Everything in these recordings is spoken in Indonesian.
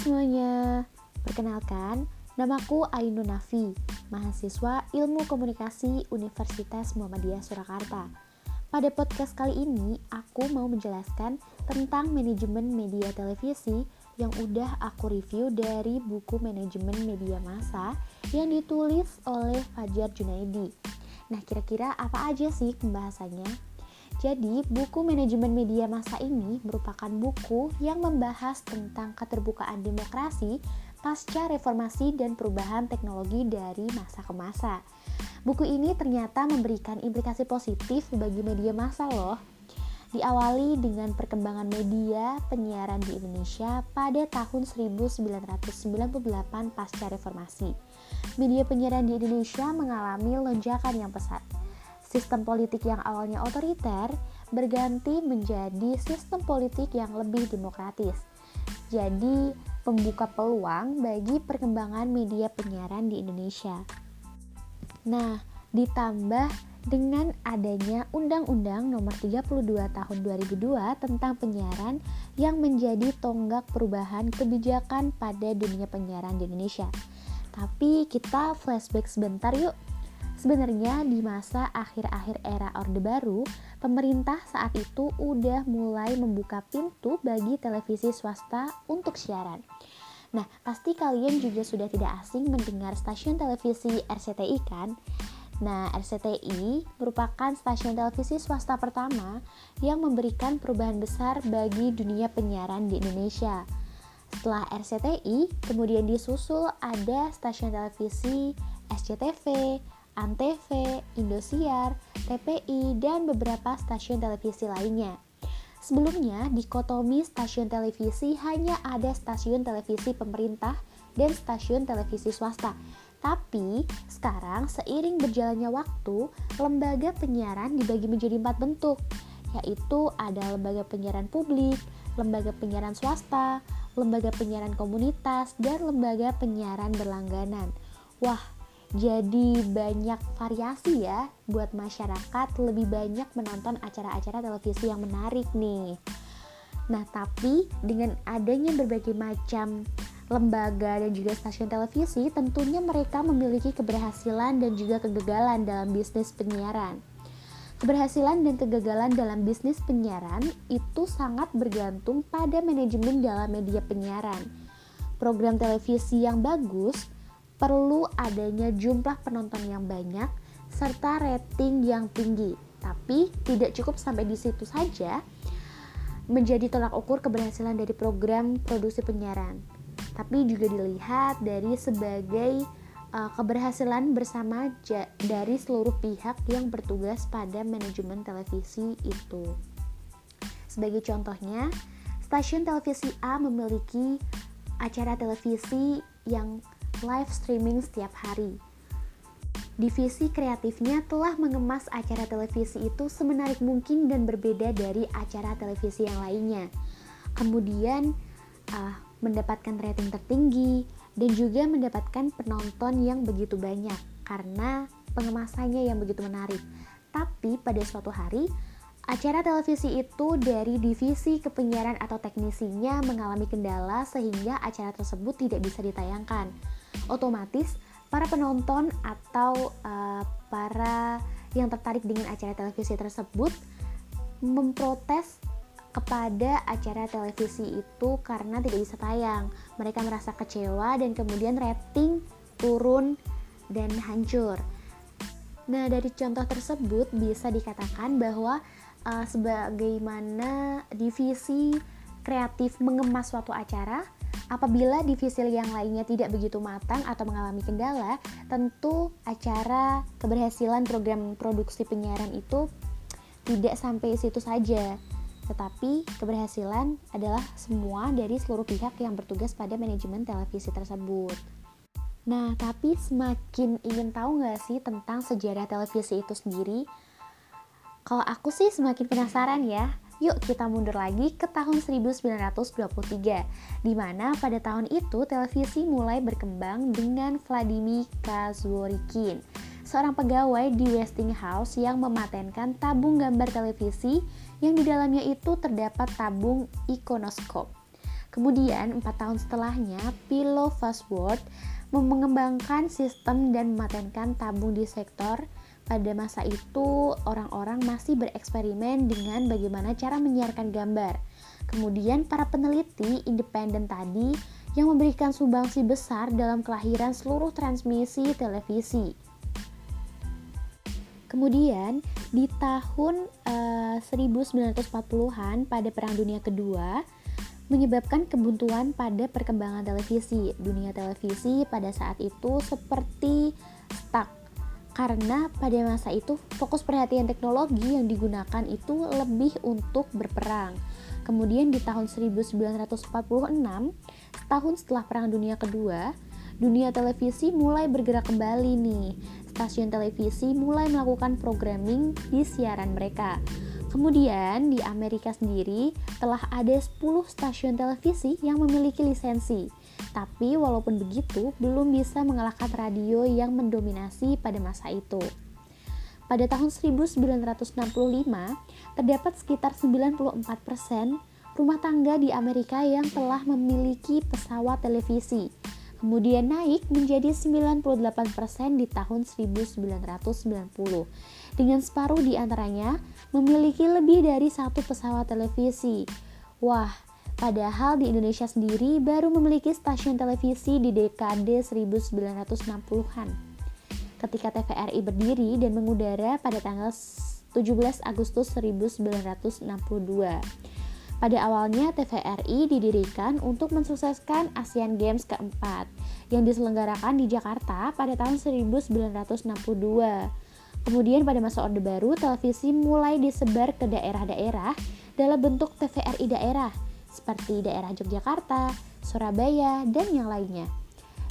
semuanya, perkenalkan namaku Ainun Nafi, mahasiswa Ilmu Komunikasi Universitas Muhammadiyah Surakarta. Pada podcast kali ini, aku mau menjelaskan tentang manajemen media televisi yang udah aku review dari buku manajemen media massa yang ditulis oleh Fajar Junaidi. Nah, kira-kira apa aja sih pembahasannya? Jadi, buku manajemen media masa ini merupakan buku yang membahas tentang keterbukaan demokrasi pasca reformasi dan perubahan teknologi dari masa ke masa. Buku ini ternyata memberikan implikasi positif bagi media massa loh. Diawali dengan perkembangan media penyiaran di Indonesia pada tahun 1998 pasca reformasi. Media penyiaran di Indonesia mengalami lonjakan yang pesat Sistem politik yang awalnya otoriter berganti menjadi sistem politik yang lebih demokratis. Jadi, pembuka peluang bagi perkembangan media penyiaran di Indonesia. Nah, ditambah dengan adanya Undang-Undang Nomor 32 Tahun 2002 tentang penyiaran yang menjadi tonggak perubahan kebijakan pada dunia penyiaran di Indonesia. Tapi kita flashback sebentar yuk Sebenarnya di masa akhir-akhir era Orde Baru, pemerintah saat itu udah mulai membuka pintu bagi televisi swasta untuk siaran. Nah, pasti kalian juga sudah tidak asing mendengar stasiun televisi RCTI kan? Nah, RCTI merupakan stasiun televisi swasta pertama yang memberikan perubahan besar bagi dunia penyiaran di Indonesia. Setelah RCTI, kemudian disusul ada stasiun televisi SCTV, Antv, Indosiar, TPI, dan beberapa stasiun televisi lainnya. Sebelumnya, dikotomi stasiun televisi hanya ada stasiun televisi pemerintah dan stasiun televisi swasta. Tapi sekarang seiring berjalannya waktu, lembaga penyiaran dibagi menjadi empat bentuk, yaitu ada lembaga penyiaran publik, lembaga penyiaran swasta, lembaga penyiaran komunitas, dan lembaga penyiaran berlangganan. Wah, jadi banyak variasi ya buat masyarakat lebih banyak menonton acara-acara televisi yang menarik nih. Nah, tapi dengan adanya berbagai macam lembaga dan juga stasiun televisi, tentunya mereka memiliki keberhasilan dan juga kegagalan dalam bisnis penyiaran. Keberhasilan dan kegagalan dalam bisnis penyiaran itu sangat bergantung pada manajemen dalam media penyiaran. Program televisi yang bagus perlu adanya jumlah penonton yang banyak serta rating yang tinggi. Tapi tidak cukup sampai di situ saja menjadi tolak ukur keberhasilan dari program produksi penyiaran. Tapi juga dilihat dari sebagai uh, keberhasilan bersama dari seluruh pihak yang bertugas pada manajemen televisi itu. Sebagai contohnya, stasiun televisi A memiliki acara televisi yang live streaming setiap hari. Divisi kreatifnya telah mengemas acara televisi itu semenarik mungkin dan berbeda dari acara televisi yang lainnya. Kemudian uh, mendapatkan rating tertinggi dan juga mendapatkan penonton yang begitu banyak karena pengemasannya yang begitu menarik. Tapi pada suatu hari Acara televisi itu dari divisi kepenyiaran atau teknisinya mengalami kendala sehingga acara tersebut tidak bisa ditayangkan otomatis para penonton atau uh, para yang tertarik dengan acara televisi tersebut memprotes kepada acara televisi itu karena tidak bisa tayang. Mereka merasa kecewa dan kemudian rating turun dan hancur. Nah, dari contoh tersebut bisa dikatakan bahwa uh, sebagaimana divisi kreatif mengemas suatu acara, Apabila divisi yang lainnya tidak begitu matang atau mengalami kendala, tentu acara keberhasilan program produksi penyiaran itu tidak sampai situ saja. Tetapi keberhasilan adalah semua dari seluruh pihak yang bertugas pada manajemen televisi tersebut. Nah, tapi semakin ingin tahu nggak sih tentang sejarah televisi itu sendiri? Kalau aku sih semakin penasaran ya, Yuk kita mundur lagi ke tahun 1923, di mana pada tahun itu televisi mulai berkembang dengan Vladimir Kazworikin, seorang pegawai di Westinghouse yang mematenkan tabung gambar televisi yang di dalamnya itu terdapat tabung ikonoskop. Kemudian, empat tahun setelahnya, Pilo Fastword mengembangkan sistem dan mematenkan tabung di sektor. Pada masa itu, orang-orang masih bereksperimen dengan bagaimana cara menyiarkan gambar. Kemudian, para peneliti independen tadi yang memberikan sumbangsi besar dalam kelahiran seluruh transmisi televisi. Kemudian di tahun uh, 1940-an pada Perang Dunia Kedua menyebabkan kebuntuan pada perkembangan televisi. Dunia televisi pada saat itu seperti stuck karena pada masa itu fokus perhatian teknologi yang digunakan itu lebih untuk berperang. Kemudian di tahun 1946, setahun setelah Perang Dunia Kedua, dunia televisi mulai bergerak kembali nih. Stasiun televisi mulai melakukan programming di siaran mereka. Kemudian di Amerika sendiri telah ada 10 stasiun televisi yang memiliki lisensi. Tapi walaupun begitu belum bisa mengalahkan radio yang mendominasi pada masa itu. Pada tahun 1965 terdapat sekitar 94% rumah tangga di Amerika yang telah memiliki pesawat televisi kemudian naik menjadi 98% di tahun 1990. Dengan separuh di antaranya memiliki lebih dari satu pesawat televisi. Wah, padahal di Indonesia sendiri baru memiliki stasiun televisi di dekade 1960-an. Ketika TVRI berdiri dan mengudara pada tanggal 17 Agustus 1962. Pada awalnya TVRI didirikan untuk mensukseskan Asian Games keempat yang diselenggarakan di Jakarta pada tahun 1962. Kemudian pada masa Orde Baru, televisi mulai disebar ke daerah-daerah dalam bentuk TVRI daerah seperti daerah Yogyakarta, Surabaya, dan yang lainnya.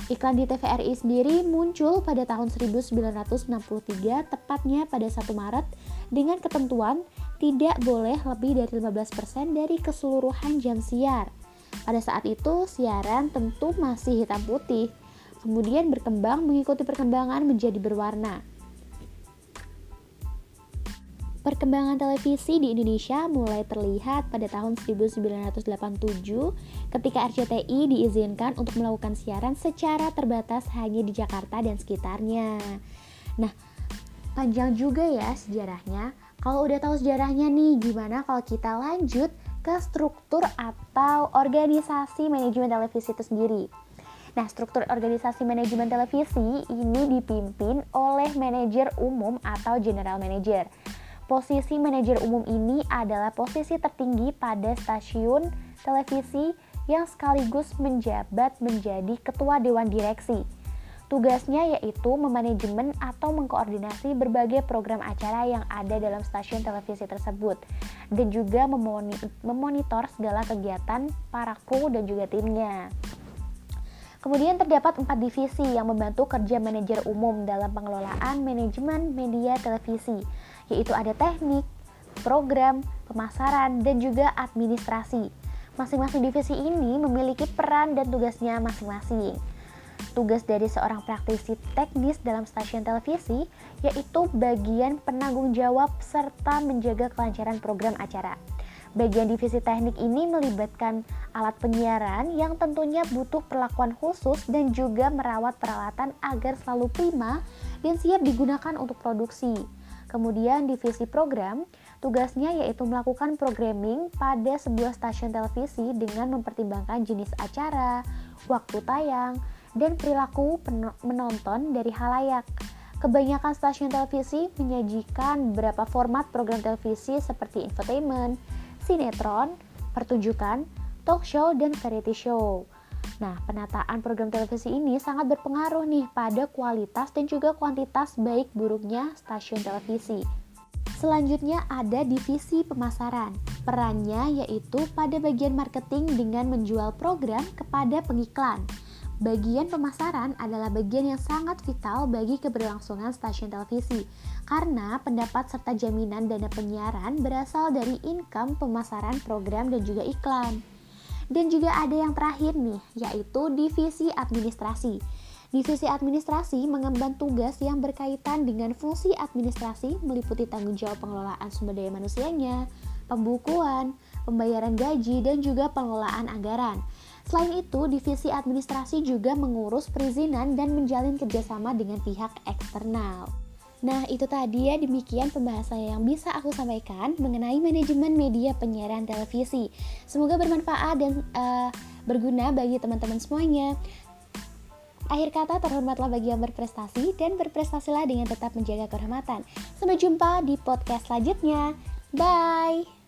Iklan di TVRI sendiri muncul pada tahun 1963 tepatnya pada 1 Maret dengan ketentuan tidak boleh lebih dari 15% dari keseluruhan jam siar. Pada saat itu, siaran tentu masih hitam putih, kemudian berkembang mengikuti perkembangan menjadi berwarna. Perkembangan televisi di Indonesia mulai terlihat pada tahun 1987 ketika RCTI diizinkan untuk melakukan siaran secara terbatas hanya di Jakarta dan sekitarnya. Nah, panjang juga ya sejarahnya. Kalau udah tahu sejarahnya nih, gimana kalau kita lanjut ke struktur atau organisasi manajemen televisi itu sendiri? Nah, struktur organisasi manajemen televisi ini dipimpin oleh manajer umum atau general manager. Posisi manajer umum ini adalah posisi tertinggi pada stasiun televisi yang sekaligus menjabat menjadi ketua dewan direksi Tugasnya yaitu memanajemen atau mengkoordinasi berbagai program acara yang ada dalam stasiun televisi tersebut dan juga memonitor segala kegiatan para kru dan juga timnya. Kemudian terdapat empat divisi yang membantu kerja manajer umum dalam pengelolaan manajemen media televisi, yaitu ada teknik, program, pemasaran, dan juga administrasi. Masing-masing divisi ini memiliki peran dan tugasnya masing-masing. Tugas dari seorang praktisi teknis dalam stasiun televisi yaitu bagian penanggung jawab serta menjaga kelancaran program acara. Bagian divisi teknik ini melibatkan alat penyiaran yang tentunya butuh perlakuan khusus dan juga merawat peralatan agar selalu prima dan siap digunakan untuk produksi. Kemudian divisi program, tugasnya yaitu melakukan programming pada sebuah stasiun televisi dengan mempertimbangkan jenis acara, waktu tayang, dan perilaku menonton dari halayak. Kebanyakan stasiun televisi menyajikan beberapa format program televisi seperti infotainment, sinetron, pertunjukan, talk show, dan variety show. Nah, penataan program televisi ini sangat berpengaruh nih pada kualitas dan juga kuantitas baik buruknya stasiun televisi. Selanjutnya ada divisi pemasaran. Perannya yaitu pada bagian marketing dengan menjual program kepada pengiklan. Bagian pemasaran adalah bagian yang sangat vital bagi keberlangsungan stasiun televisi karena pendapat serta jaminan dana penyiaran berasal dari income pemasaran program dan juga iklan. Dan juga ada yang terakhir nih, yaitu divisi administrasi. Divisi administrasi mengemban tugas yang berkaitan dengan fungsi administrasi meliputi tanggung jawab pengelolaan sumber daya manusianya, pembukuan, pembayaran gaji, dan juga pengelolaan anggaran. Selain itu, divisi administrasi juga mengurus perizinan dan menjalin kerjasama dengan pihak eksternal. Nah, itu tadi ya demikian pembahasan yang bisa aku sampaikan mengenai manajemen media penyiaran televisi. Semoga bermanfaat dan uh, berguna bagi teman-teman semuanya. Akhir kata, terhormatlah bagi yang berprestasi dan berprestasilah dengan tetap menjaga kehormatan. Sampai jumpa di podcast selanjutnya. Bye!